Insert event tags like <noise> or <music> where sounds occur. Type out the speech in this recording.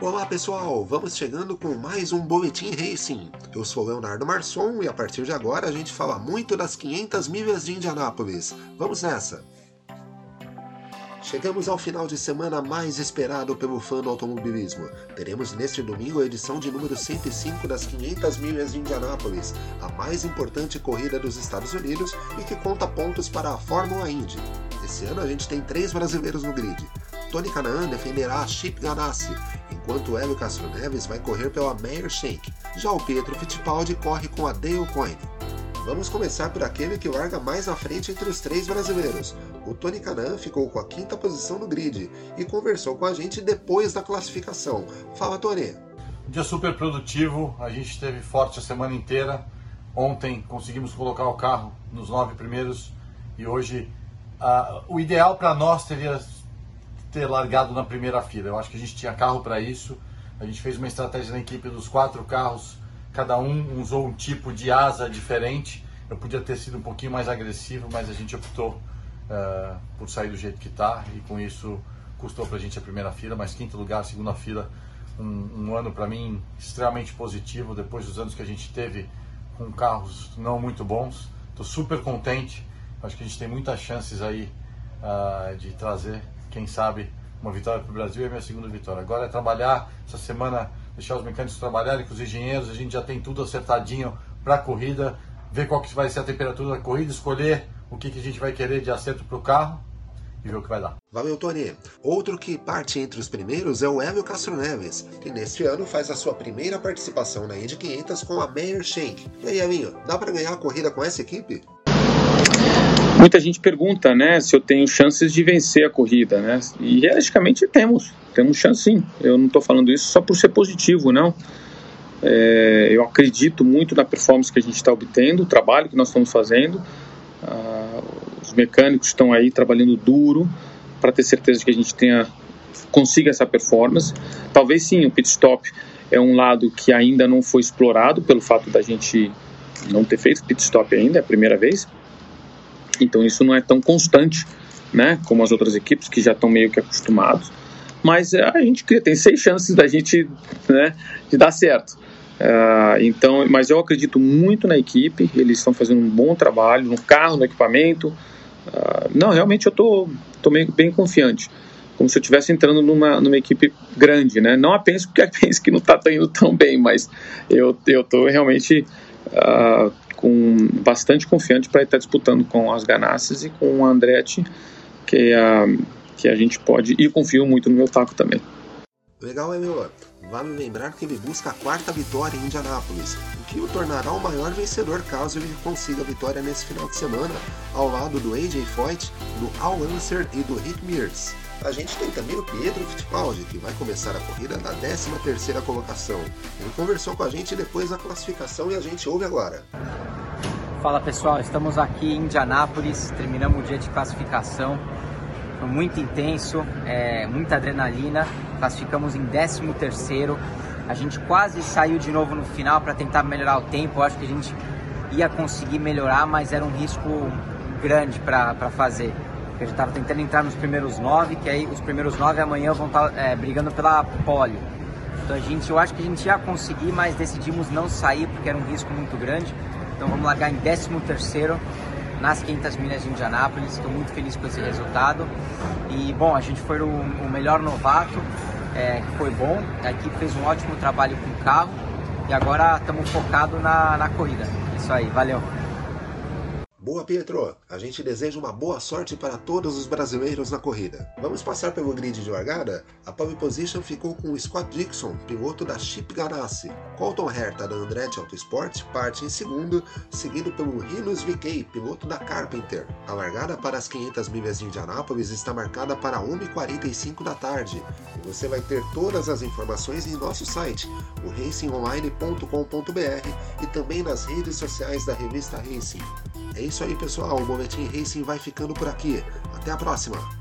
Olá pessoal, vamos chegando com mais um Boletim Racing. Eu sou Leonardo Marçom e a partir de agora a gente fala muito das 500 milhas de Indianápolis. Vamos nessa! Chegamos ao final de semana mais esperado pelo fã do automobilismo. Teremos neste domingo a edição de número 105 das 500 milhas de Indianápolis, a mais importante corrida dos Estados Unidos e que conta pontos para a Fórmula Indy. Esse ano a gente tem três brasileiros no grid. Tony Canaan defenderá a Chip Ganassi, enquanto Hélio Castro Neves vai correr pela Meyer Shank. Já o Pietro Fittipaldi corre com a Dale Coyne. Vamos começar por aquele que larga mais à frente entre os três brasileiros. O Tony Canaan ficou com a quinta posição no grid e conversou com a gente depois da classificação. Fala, Tony. Um dia super produtivo, a gente esteve forte a semana inteira. Ontem conseguimos colocar o carro nos nove primeiros e hoje uh, o ideal para nós teria ter largado na primeira fila. Eu acho que a gente tinha carro para isso. A gente fez uma estratégia na equipe dos quatro carros, cada um usou um tipo de asa diferente. Eu podia ter sido um pouquinho mais agressivo, mas a gente optou uh, por sair do jeito que está e com isso custou para a gente a primeira fila, mas quinto lugar, segunda fila, um, um ano para mim extremamente positivo depois dos anos que a gente teve com carros não muito bons. Estou super contente. Acho que a gente tem muitas chances aí uh, de trazer quem sabe, uma vitória para o Brasil e a minha segunda vitória. Agora é trabalhar, essa semana, deixar os mecânicos trabalharem com os engenheiros, a gente já tem tudo acertadinho para a corrida, ver qual que vai ser a temperatura da corrida, escolher o que, que a gente vai querer de acerto para o carro e ver o que vai dar. Valeu, Tony. Outro que parte entre os primeiros é o Hélio Castro Neves, que neste ano faz a sua primeira participação na Indy 500 com a Meyer Shank. E aí, Elinho, dá para ganhar a corrida com essa equipe? Muita gente pergunta, né, se eu tenho chances de vencer a corrida, né? E realisticamente temos, temos chance sim. Eu não estou falando isso só por ser positivo, não. É, eu acredito muito na performance que a gente está obtendo, o trabalho que nós estamos fazendo. Ah, os mecânicos estão aí trabalhando duro para ter certeza que a gente tenha consiga essa performance. Talvez sim, o pit stop é um lado que ainda não foi explorado pelo fato da gente não ter feito pit stop ainda, é a primeira vez. Então isso não é tão constante, né, como as outras equipes que já estão meio que acostumados. Mas é, a gente tem seis chances da gente, né, de dar certo. Uh, então, mas eu acredito muito na equipe. Eles estão fazendo um bom trabalho no carro, no equipamento. Uh, não, realmente eu tô, tô bem, bem confiante como se eu estivesse entrando numa, numa equipe grande, né? Não apenas porque <laughs> a Penske não está indo tão bem, mas eu eu tô realmente uh, com bastante confiante para estar disputando com as Ganassis e com o Andretti, que, a, que a gente pode, e confio muito no meu taco também. Legal, Emilio. Vale lembrar que ele busca a quarta vitória em Indianápolis, o que o tornará o maior vencedor caso ele consiga a vitória nesse final de semana, ao lado do AJ Foyt, do Al Unser e do Rick Mears. A gente tem também o Pietro Fittipaldi, que vai começar a corrida na 13ª colocação. Ele conversou com a gente depois da classificação e a gente ouve agora. Fala pessoal, estamos aqui em Indianápolis, terminamos o dia de classificação. Foi muito intenso, é, muita adrenalina. Classificamos em 13º. A gente quase saiu de novo no final para tentar melhorar o tempo. Acho que a gente ia conseguir melhorar, mas era um risco grande para fazer a gente estava tentando entrar nos primeiros nove, que aí os primeiros nove amanhã vão estar tá, é, brigando pela pole. Então a gente, eu acho que a gente ia conseguir, mas decidimos não sair porque era um risco muito grande. Então vamos largar em 13 terceiro nas 500 milhas de Indianápolis. Estou muito feliz com esse resultado. E bom, a gente foi o, o melhor novato, é, foi bom. A equipe fez um ótimo trabalho com o carro e agora estamos focados na, na corrida. Isso aí, valeu. Boa, Pietro! A gente deseja uma boa sorte para todos os brasileiros na corrida. Vamos passar pelo grid de largada? A pole position ficou com o Scott Dixon, piloto da Chip Ganassi. Colton Herta, da Andretti Autosport, parte em segundo, seguido pelo Rinos VK, piloto da Carpenter. A largada para as 500 milhas de Indianápolis está marcada para 1h45 da tarde. E você vai ter todas as informações em nosso site, o racingonline.com.br e também nas redes sociais da revista Racing. É isso aí, pessoal. O Boletim Racing vai ficando por aqui. Até a próxima!